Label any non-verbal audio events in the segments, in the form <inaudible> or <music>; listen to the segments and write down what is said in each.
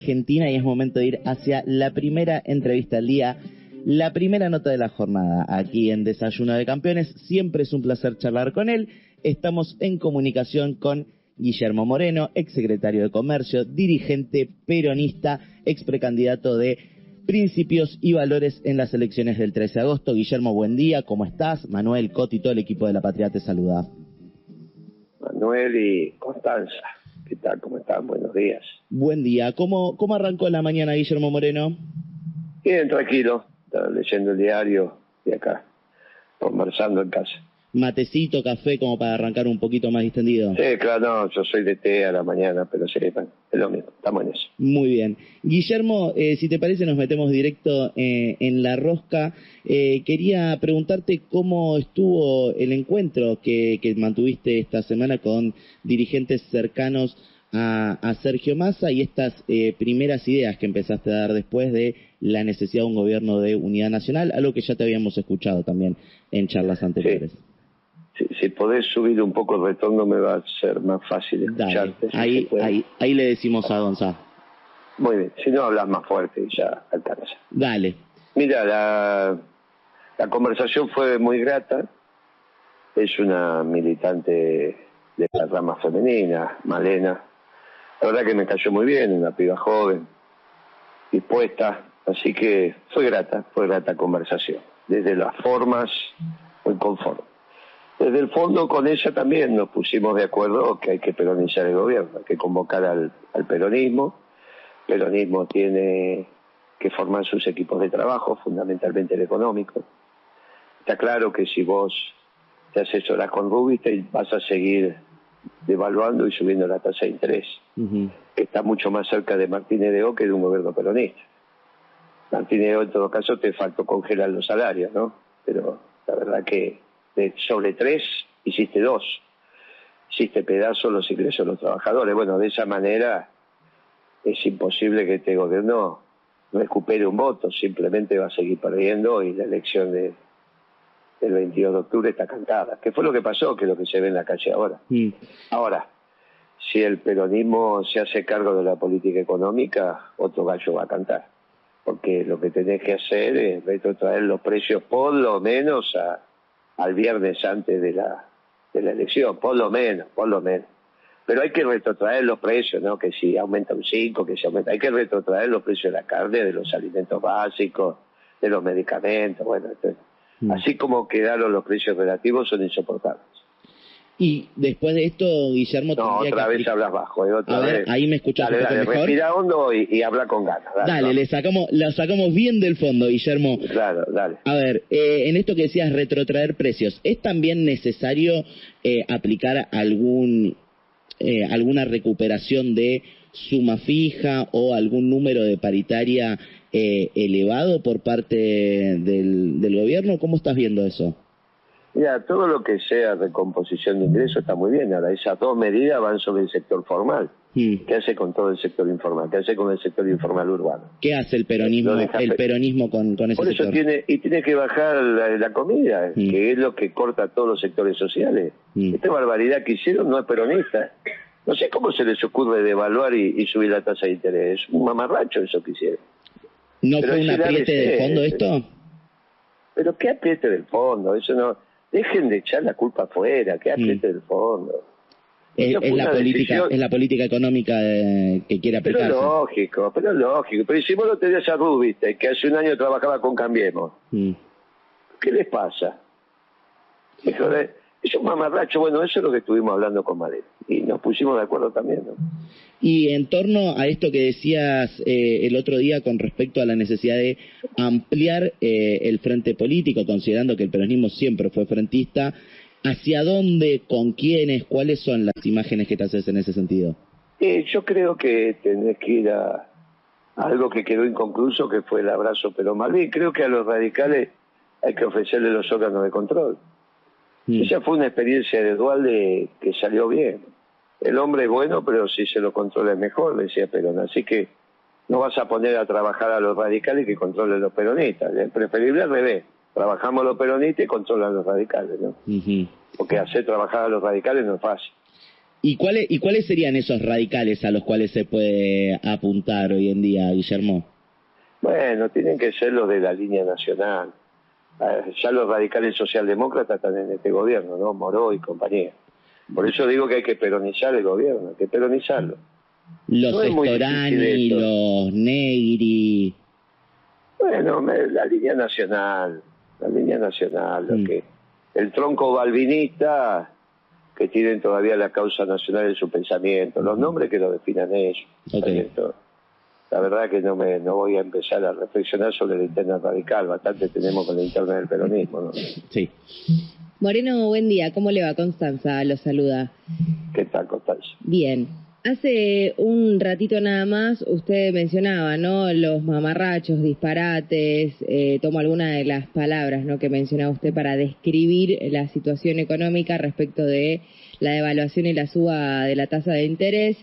Argentina y es momento de ir hacia la primera entrevista del día, la primera nota de la jornada aquí en Desayuno de Campeones. Siempre es un placer charlar con él. Estamos en comunicación con Guillermo Moreno, exsecretario de Comercio, dirigente peronista, ex precandidato de Principios y Valores en las elecciones del 13 de agosto. Guillermo, buen día, ¿cómo estás? Manuel Coti todo el equipo de La Patria te saluda. Manuel y Constanza. ¿Qué tal? ¿Cómo están? Buenos días. Buen día. ¿Cómo, cómo arrancó la mañana, Guillermo Moreno? Bien, tranquilo. Estaba leyendo el diario y acá, conversando en casa. Matecito, café, como para arrancar un poquito más distendido. Sí, claro, no, yo soy de té a la mañana, pero sí, es lo mismo, estamos en eso. Muy bien. Guillermo, eh, si te parece, nos metemos directo eh, en la rosca. Eh, quería preguntarte cómo estuvo el encuentro que, que mantuviste esta semana con dirigentes cercanos a, Sergio Massa y estas eh, primeras ideas que empezaste a dar después de la necesidad de un gobierno de unidad nacional, algo que ya te habíamos escuchado también en charlas anteriores. Si, podés subir un poco el retorno me va a ser más fácil escucharte. ahí, ahí, ahí le decimos a Gonzalo. Muy bien, si no hablas más fuerte ya alcanza. Dale. Mira, la, la conversación fue muy grata. Es una militante de la rama femenina, Malena, la verdad que me cayó muy bien, una piba joven, dispuesta, así que fue grata, fue grata conversación. Desde las formas, muy conforme. Desde el fondo con ella también nos pusimos de acuerdo que hay que peronizar el gobierno, hay que convocar al, al peronismo. El peronismo tiene que formar sus equipos de trabajo, fundamentalmente el económico. Está claro que si vos te asesoras con Rubinstein vas a seguir devaluando y subiendo la tasa de interés, que está mucho más cerca de Martínez de O que de un gobierno peronista. Martínez de O en todo caso te faltó congelar los salarios, ¿no? Pero la verdad que de sobre tres hiciste dos. Hiciste pedazo los ingresos de los trabajadores. Bueno, de esa manera es imposible que este gobierno recupere un voto, simplemente va a seguir perdiendo y la elección de el 22 de octubre está cantada. ¿Qué fue lo que pasó? Que es lo que se ve en la calle ahora. Mm. Ahora, si el peronismo se hace cargo de la política económica, otro gallo va a cantar. Porque lo que tenés que hacer es retrotraer los precios por lo menos a, al viernes antes de la, de la elección, por lo menos, por lo menos. Pero hay que retrotraer los precios, ¿no? Que si aumenta un 5, que si aumenta... Hay que retrotraer los precios de la carne, de los alimentos básicos, de los medicamentos, bueno, entonces, Mm. Así como quedaron los precios relativos, son insoportables. Y después de esto, Guillermo... No, otra vez hablas bajo. Eh, otra vez. ahí me escuchas dale, dale, Respira hondo y, habla con ganas. Dale, le sacamos, la sacamos bien del fondo, Guillermo. Claro, dale. A ver, eh, en esto que decías, retrotraer precios, ¿es también necesario eh, aplicar algún eh, alguna recuperación de suma fija o algún número de paritaria eh, elevado por parte del, del gobierno? ¿Cómo estás viendo eso? Mira, todo lo que sea recomposición de ingresos está muy bien. Ahora, esas dos medidas van sobre el sector formal. ¿Qué hace con todo el sector informal? ¿Qué hace con el sector informal urbano? ¿Qué hace el peronismo, el peronismo con, con ese Por eso tiene, y tiene que bajar la, comida, hmm. que es lo que corta todos los sectores sociales. Hmm. Esta barbaridad que hicieron no es peronista. No sé cómo se les ocurre devaluar y, y subir la tasa de interés. Es un mamarracho eso que hicieron. ¿No fue un apriete del fondo esto? Pero qué apriete del fondo, eso no... Dejen de echar la culpa afuera, qué apriete del fondo. Es, la política, es la política económica eh, que quiere aplicar. Pero lógico, pero lógico. Pero si vos lo tenías a Rubiste, que hace un año trabajaba con Cambiemos, mm. ¿qué les pasa? De, es un mamarracho, bueno, eso es lo que estuvimos hablando con Madero y nos pusimos de acuerdo también. ¿no? Y en torno a esto que decías eh, el otro día con respecto a la necesidad de ampliar eh, el frente político, considerando que el peronismo siempre fue frentista, ¿hacia dónde, con quiénes, cuáles son las imágenes que te haces en ese sentido? Eh, yo creo que tenés que ir a, algo que quedó inconcluso, que fue el abrazo pero Malvin. Creo que a los radicales hay que ofrecerle los órganos de control. Mm. Esa fue una experiencia de Dualde que salió bien. El hombre es bueno, pero si se lo controla es mejor, decía Perón. Así que no vas a poner a trabajar a los radicales que controlen los peronistas. Es preferible al revés. Trabajamos los peronistas y controlan los radicales, ¿no? Porque hacer trabajar a los radicales no es fácil. ¿Y cuáles, ¿Y cuáles serían esos radicales a los cuales se puede apuntar hoy en día, Guillermo? Bueno, tienen que ser los de la línea nacional. Ah, ya los radicales socialdemócratas están en este gobierno, ¿no? Moró y compañía. Por eso digo que hay que peronizar el gobierno, hay que peronizarlo. Los no los Negri. Bueno, la línea nacional, la línea nacional, lo mm. que el tronco balvinista que tienen todavía la causa nacional en su pensamiento, los nombres que lo definan ellos. La verdad que no me no voy a empezar a reflexionar sobre la interna radical, bastante tenemos con la interna del peronismo. ¿no? Sí. Moreno, buen día, ¿cómo le va? Constanza lo saluda. ¿Qué tal, Constanza? Bien. Hace un ratito nada más usted mencionaba, ¿no? Los mamarrachos, disparates, eh, tomo alguna de las palabras, ¿no? Que mencionaba usted para describir la situación económica respecto de la devaluación y la suba de la tasa de interés.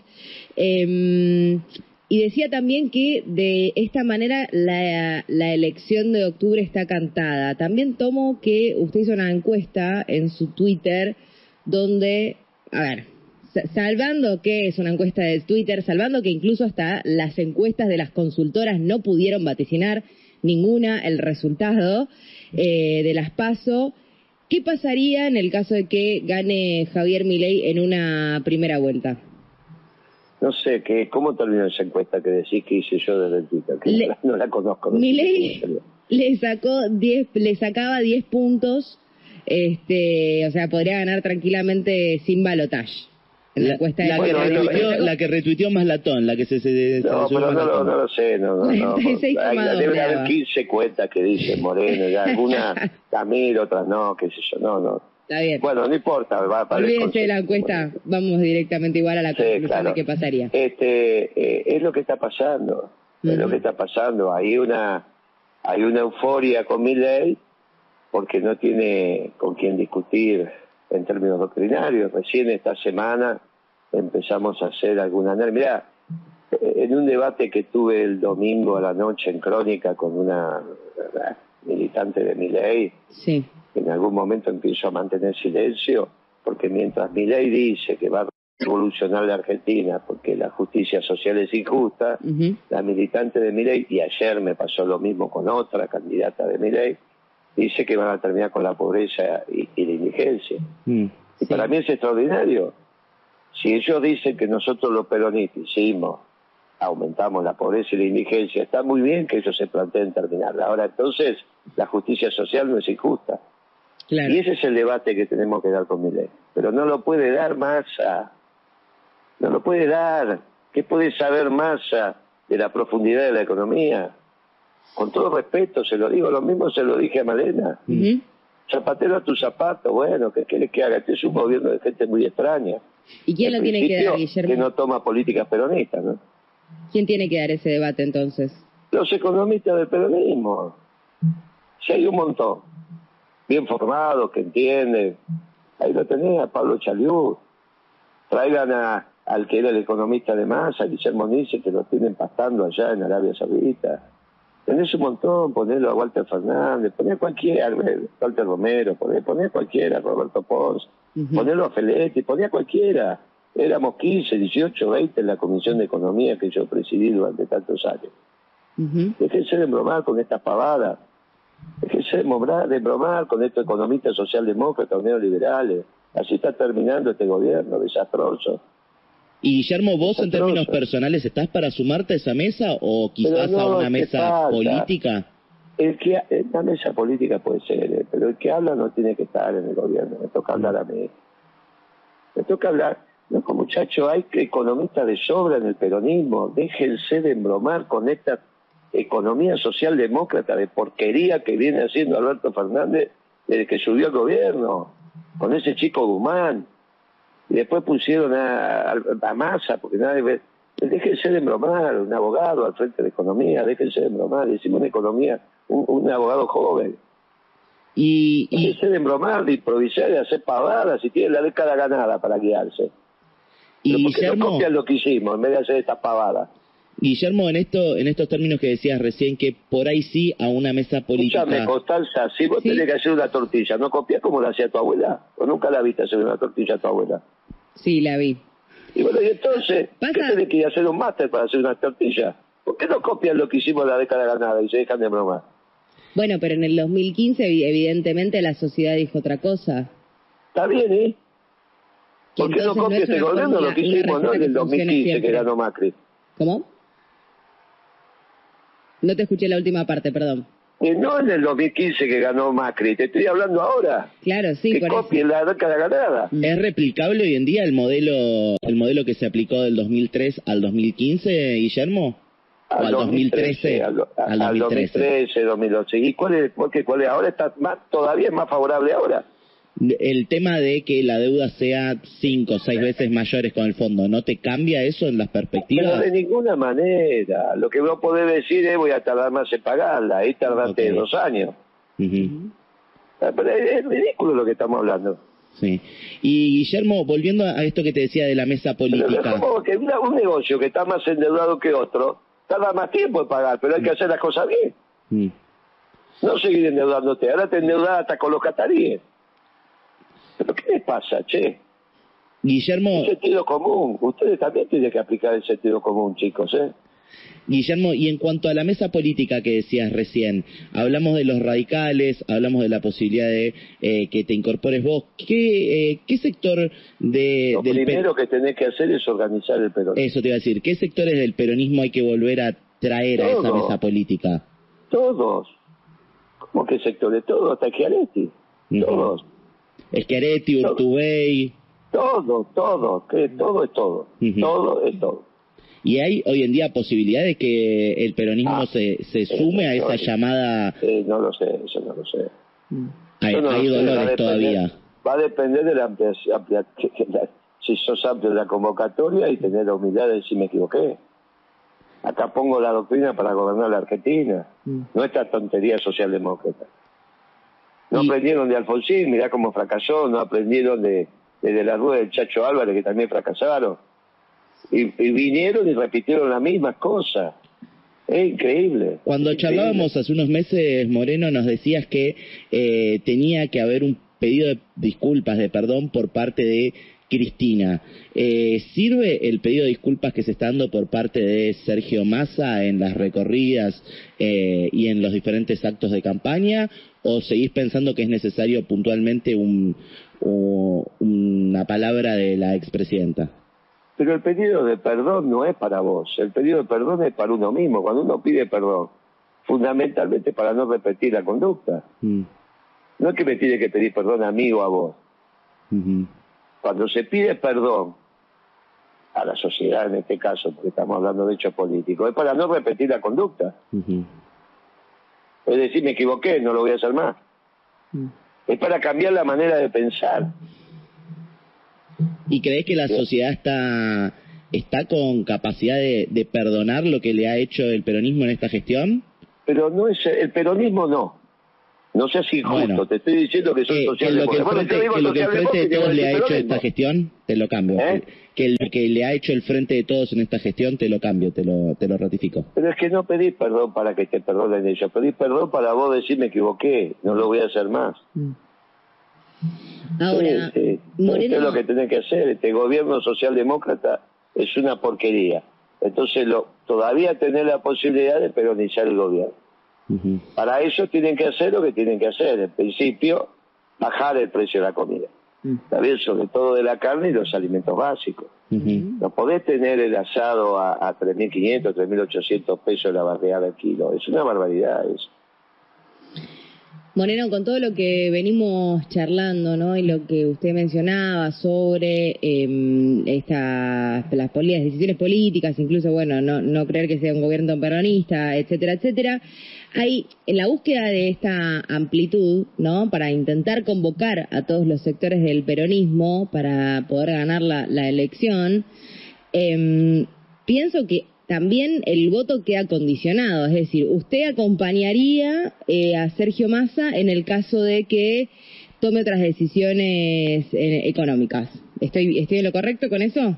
Em, y decía también que de esta manera la, la, elección de octubre está cantada. También tomo que usted hizo una encuesta en su Twitter donde, a ver, salvando que es una encuesta de Twitter, salvando que incluso hasta las encuestas de las consultoras no pudieron vaticinar ninguna el resultado eh, de las PASO, ¿qué pasaría en el caso de que gane Javier Milei en una primera vuelta? No sé, que, ¿cómo terminó esa encuesta que decís que hice yo desde Twitter? Que <laughs> no, la, conozco. Milei le sacó 10, le sacaba 10 puntos, este, o sea, podría ganar tranquilamente sin balotaje la, que retuiteó, la que retuiteó más latón, la que se... se no, pero no, no, lo sé, no, no, no. debe haber 15 cuentas que dice Moreno, y algunas <laughs> Camilo, otras no, qué sé yo, no, no. Está bien. Bueno, no importa. Va para Olvídense de la encuesta, vamos directamente igual a la conclusión de qué pasaría. Este, eh, es lo que está pasando, es lo que está pasando. Hay una, hay una euforia con mi ley porque no tiene con quién discutir en términos doctrinarios. Recién esta semana empezamos a hacer alguna análisis. Mirá, en un debate que tuve el domingo a la noche en Crónica con una militante de mi ley, sí. En algún momento empiezo a mantener silencio, porque mientras mi ley dice que va a revolucionar la Argentina porque la justicia social es injusta, la militante de mi ley, y ayer me pasó lo mismo con otra candidata de mi ley, dice que van a terminar con la pobreza y, la indigencia. Mm. y para mí es extraordinario. Si ellos dicen que nosotros los peronistas hicimos, aumentamos la pobreza y la indigencia, está muy bien que ellos se planteen terminarla. Ahora, entonces, la justicia social no es injusta. Y ese es el debate que tenemos que dar con mi ley. Pero no lo puede dar Massa. No lo puede dar. ¿Qué puede saber Massa de la profundidad de la economía? con todo respeto se lo digo, lo mismo se lo dije a Malena. Zapatero a tu zapato, bueno, ¿qué quieres que haga? Este es un gobierno de gente muy extraña. ¿Y quién lo tiene que dar, Guillermo? Que no toma políticas peronistas, ¿no? ¿Quién tiene que dar ese debate entonces? Los economistas del peronismo. Si hay un montón. Bien formados, que entienden. Ahí lo tenía, Pablo Chaliú. Traigan a, al que era el economista de masa, Guillermo Nice, que lo tienen pastando allá en Arabia Saudita Tenés un montón, ponelo a Walter Fernández, poné a cualquiera, Walter Romero, poné, poné cualquiera, Roberto Pons, ponelo a Feletti, poné a cualquiera. Éramos 15, 18, 20 en la Comisión de Economía que yo presidí durante tantos años. Uh Déjense de bromar con estas pavadas. Déjense de bromar, con estos economistas socialdemócratas neoliberales. Así está terminando este gobierno desastroso. Y Guillermo, vos en términos personales, ¿estás para sumarte a esa mesa o quizás a una mesa política? El que, la mesa política puede ser, eh, pero el que habla no tiene que estar en el gobierno, me toca hablar a mí. Me toca hablar, no, muchacho, hay economistas de sobra en el peronismo, déjense de embromar con esta economía socialdemócrata de porquería que viene haciendo Alberto Fernández desde que subió al gobierno, con ese chico Guzmán y después pusieron a, a, Massa, porque nadie ve. Déjense de embromar, un abogado al frente de economía, déjense de embromar, decimos una economía, un, abogado joven. Y, y... Déjense de embromar, de improvisar, de hacer pavadas, si tienen la década ganada para guiarse. Y Pero no copian lo que hicimos en vez de hacer estas pavadas. Guillermo, en esto, en estos términos que decías recién, que por ahí sí a una mesa política. Escúchame, Constanza, si vos tenés que hacer una tortilla, ¿no copias como la hacía tu abuela? ¿O nunca la viste hacer una tortilla a tu abuela? Sí, la vi. Y bueno, y entonces, ¿qué Pasa- tenés que ir a hacer un máster para hacer una tortilla? ¿Por qué no copian lo que hicimos la década ganada y se dejan de bromar? Bueno, pero en el 2015 evi- evidentemente la sociedad dijo otra cosa. Está bien, ¿eh? ¿Por qué no copia es este gobierno lo que hicimos, no? En el que funcione 2015 que ganó Macri. ¿Cómo? No te escuché la última parte, perdón. Eh, no en el 2015 que ganó Macri, te estoy hablando ahora. Claro, sí, que por eso. copien la década ganada. ¿Es replicable hoy en día el modelo el modelo que se aplicó del 2003 al 2015, Guillermo? ¿O al 2013? al, do- Al al 2013. 2013, 2012. ¿Y cuál es? Porque cuál es? Ahora está más, todavía es más favorable ahora. El tema de que la deuda sea cinco o seis veces mayores con el fondo, ¿no te cambia eso en las Pero perspectivas? de ninguna manera. Lo que vos podés decir es voy a tardar más en pagarla. Ahí tardaste dos años. Ah, Pero es, ridículo lo que estamos hablando. Sí. Y Guillermo, volviendo a esto que te decía de la mesa Pero es política. como que una- un negocio que está más endeudado que otro, tarda más tiempo en pagar, pero hay que hacer las cosas bien. Mm. No seguir endeudándote. Ahora te endeudás hasta con los cataríes. ¿Pero qué les pasa, che? Guillermo, El sentido común. Ustedes también tienen que aplicar el sentido común, chicos, ¿eh? Guillermo, y en cuanto a la mesa política que decías recién, hablamos de los radicales, hablamos de la posibilidad de eh, que te incorpores vos. ¿Qué, eh, qué sector de, Lo del primero que tenés que hacer es organizar el peronismo. Eso te iba a decir, ¿qué sectores del peronismo hay que volver a traer a esa mesa política? Todos. ¿Cómo que sectores? Todos, hasta Chiaretti. Ujú. Todos. Todo. Urtubey. Todo, todo. Que todo es todo. Todo es todo. ¿Y hay hoy en día posibilidad de que el peronismo Ah, se, se sume a esa llamada? Eh, no lo sé, eso no lo sé. Hay, no hay lo sé, va a dolores depender- todavía. Va a depender de la amplia, amplia- que- que la- si sos amplio en la convocatoria y tener la humildad de decir me equivoqué. Acá pongo la doctrina para gobernar la Argentina, Mm. no esta tontería socialdemócrata. No Y- aprendieron de Alfonsín, mirá cómo fracasó, no aprendieron de, de, de la rueda del Chacho Álvarez, que también fracasaron. Y, y vinieron y repitieron las mismas cosas. Es increíble. Cuando Increíble. charlábamos hace unos meses, Moreno, nos decías que eh, tenía que haber un pedido de disculpas, de perdón por parte de Cristina. Eh, ¿Sirve el pedido de disculpas que se está dando por parte de Sergio Massa en las recorridas eh, y en los diferentes actos de campaña? ¿O seguís pensando que es necesario puntualmente un, u- una palabra de la expresidenta? Pero el pedido de perdón no es para vos, el pedido de perdón es para uno mismo. Cuando uno pide perdón, fundamentalmente para no repetir la conducta. Mm, No es que me tiene que pedir perdón a mí o a vos. ujú, Cuando se pide perdón a la sociedad en este caso, porque estamos hablando de hechos políticos, es para no repetir la conducta. Es decir, me equivoqué, no lo voy a hacer más. Mm. Es para cambiar la manera de pensar. ¿Y crees que la sociedad está, está con capacidad de, de perdonar lo que le ha hecho el peronismo en esta gestión? Pero no es el peronismo no. No seas injusto, Bueno. te estoy diciendo que soy Que, que lo que. Bueno, frente, que lo que el frente de todos le ha hecho esta gestión, te lo cambio. ¿Eh? Que lo que le ha hecho el frente de todos en esta gestión, te lo cambio, te lo, te lo ratifico. Pero es que no pedís perdón para que te perdonen ellos, pedís perdón para vos decir me equivoqué, no lo voy a hacer más. Mm. Ahora, Sí, sí. Moreno, Esto es lo que tenés que hacer. Este gobierno socialdemócrata es una porquería. Entonces lo, todavía tenés la posibilidad de peronizar el gobierno. Para eso tienen que hacer lo que tienen que hacer. En principio, bajar el precio de la comida. Bien, sobre todo de la carne y los alimentos básicos. No podés tener el asado a, a 3.500, 3.800 pesos la barriada al kilo. Es una barbaridad eso. Moreno, con todo lo que venimos charlando, ¿no? Y lo que usted mencionaba sobre eh, estas las, decisiones políticas, incluso, bueno, no, no creer que sea un gobierno peronista, etcétera, etcétera. Hay, en la búsqueda de esta amplitud, ¿no? Para intentar convocar a todos los sectores del peronismo para poder ganar la, la elección, Em, pienso que también el voto queda condicionado, es decir, usted acompañaría eh, a Sergio Massa en el caso de que tome otras decisiones eh, económicas. ¿Estoy, ¿Estoy en lo correcto con eso?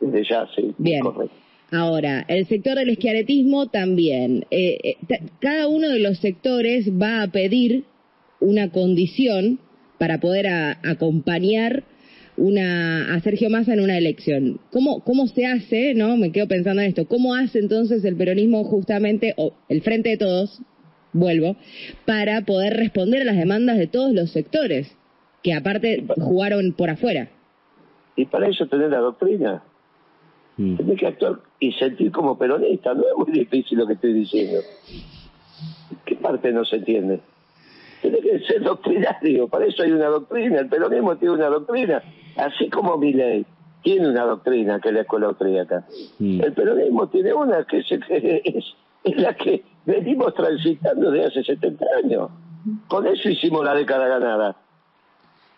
Desde ya, sí. Bien. Correcto. Ahora, el sector del esquiaretismo también. Eh, eh, cada uno de los sectores va a pedir una condición para poder a- acompañar una a Sergio Massa en una elección. ¿Cómo, cómo se hace, no? Me quedo pensando en esto. ¿Cómo hace entonces el peronismo justamente, o el Frente de Todos, vuelvo, para poder responder a las demandas de todos los sectores, que aparte jugaron por afuera? Y para eso tener la doctrina. Mm. Tienes que actuar y sentir como peronista. No es muy difícil lo que estoy diciendo. ¿Qué parte no se entiende? Tiene que ser doctrinario. Para eso hay una doctrina. El peronismo tiene una doctrina. Así como mi ley tiene una doctrina que es la escuela austríaca. Mm. El peronismo tiene una que, es, es la que venimos transitando desde hace 70 años. Con eso hicimos la década ganada.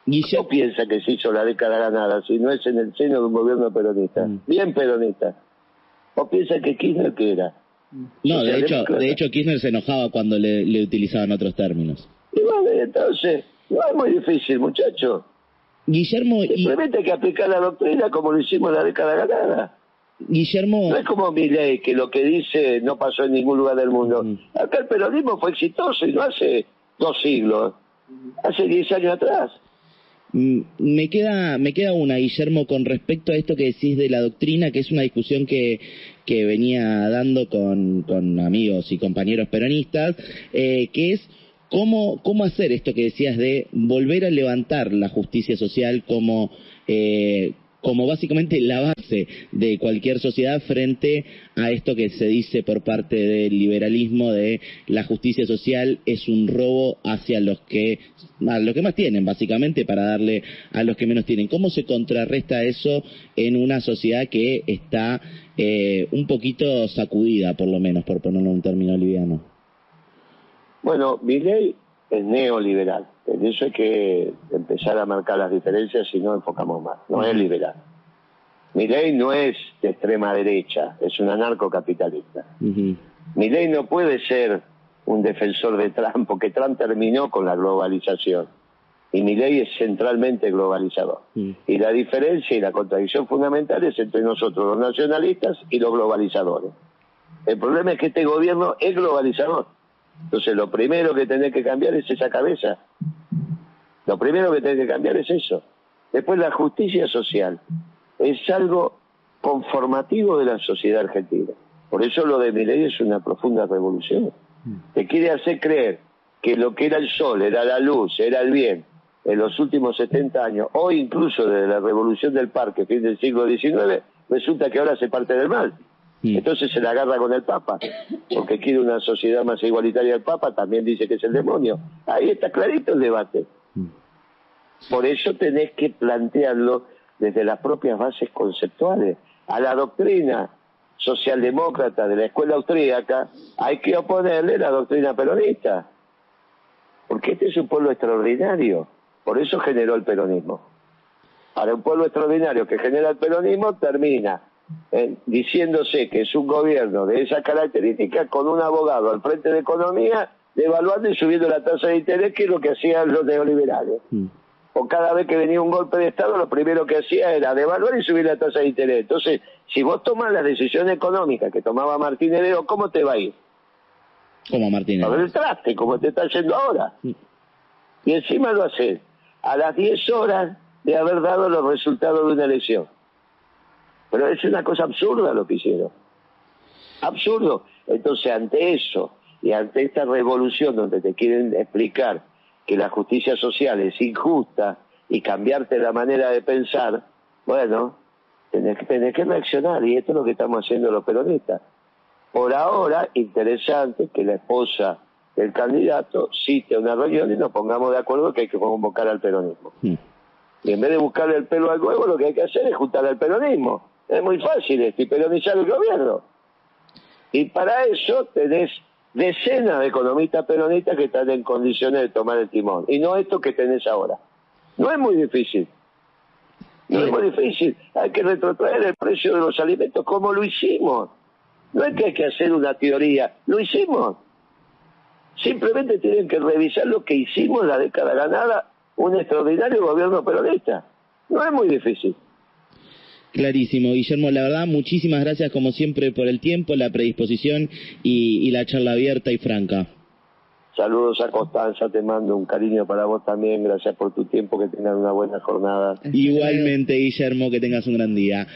¿Quién piensa que se hizo la década ganada si no es en el seno de un gobierno peronista? Mm. Bien peronista. ¿O piensa que Kirchner qué era? No, de hecho, de hecho Kirchner se enojaba cuando le, utilizaban otros términos. Y bueno, entonces, no es muy difícil, muchacho. Guillermo... Simplemente hay que aplicar la doctrina como lo hicimos la década ganada. Guillermo... No es como mi ley, que lo que dice no pasó en ningún lugar del mundo. Mm. Acá el peronismo fue exitoso y no hace dos siglos, hace diez años atrás. Mm, me queda, me queda una, Guillermo, con respecto a esto que decís de la doctrina, que es una discusión que, que venía dando con, con amigos y compañeros peronistas, eh, que es cómo, cómo hacer esto que decías de volver a levantar la justicia social como, eh, como básicamente la base de cualquier sociedad frente a esto que se dice por parte del liberalismo de la justicia social es un robo hacia los que a los que más tienen básicamente para darle a los que menos tienen. ¿Cómo se contrarresta eso en una sociedad que está eh, un poquito sacudida, por lo menos, por ponerlo en un término liviano? Bueno, mi ley es neoliberal. En eso hay que empezar a marcar las diferencias si no enfocamos más. No es liberal. Mi ley no es de extrema derecha, es un anarcocapitalista. Mi ley no puede ser un defensor de Trump, porque Trump terminó con la globalización. Y mi ley es centralmente globalizador. Y la diferencia y la contradicción fundamental es entre nosotros, los nacionalistas, y los globalizadores. El problema es que este gobierno es globalizador. Entonces lo primero que tenés que cambiar es esa cabeza. Lo primero que tenés que cambiar es eso. Después la justicia social es algo conformativo de la sociedad argentina. Por eso lo de mi ley es una profunda revolución. Te quiere hacer creer que lo que era el sol, era la luz, era el bien, en los últimos 70 años, o incluso desde la revolución del parque, fin del siglo XIX, resulta que ahora se parte del mal. Entonces se la agarra con el Papa, porque quiere una sociedad más igualitaria. El Papa también dice que es el demonio. Ahí está clarito el debate. Por eso tenés que plantearlo desde las propias bases conceptuales. A la doctrina socialdemócrata de la escuela austríaca hay que oponerle la doctrina peronista. Porque este es un pueblo extraordinario. Por eso generó el peronismo. Para un pueblo extraordinario que genera el peronismo termina eh, diciéndose que es un gobierno de esa característica con un abogado al frente de economía devaluando y subiendo la tasa de interés, que es lo que hacían los neoliberales. Mm. O cada vez que venía un golpe de Estado, lo primero que hacía era devaluar y subir la tasa de interés. Entonces, si vos tomas la decisión económica que tomaba Martín Heredo, ¿cómo te va a ir? Como Martín A ver traste, como te está yendo ahora. Mm. Y encima lo haces a las 10 horas de haber dado los resultados de una elección. Pero es una cosa absurda lo que hicieron. Absurdo. Entonces, ante eso y ante esta revolución donde te quieren explicar que la justicia social es injusta y cambiarte la manera de pensar, bueno, tenés, que reaccionar y esto es lo que estamos haciendo los peronistas. Por ahora, interesante que la esposa del candidato cite una reunión y nos pongamos de acuerdo que hay que convocar al peronismo. Hmm. Y en vez de buscarle el pelo al huevo, lo que hay que hacer es juntar al peronismo. Es muy fácil esto y peronizar el gobierno. Y para eso tenés decenas de economistas peronistas que están en condiciones de tomar el timón. Y no esto que tenés ahora. No es muy difícil. No es muy difícil. Hay que retrotraer el precio de los alimentos como lo hicimos. No es que hay que hacer una teoría. Lo hicimos. Simplemente tienen que revisar lo que hicimos en la década ganada un extraordinario gobierno peronista. No es muy difícil. Clarísimo, Guillermo, la verdad, muchísimas gracias como siempre por el tiempo, la predisposición y, la charla abierta y franca. Saludos a Constanza, te mando un cariño para vos también, gracias por tu tiempo, que tengan una buena jornada. Igualmente, Guillermo, que tengas un gran día.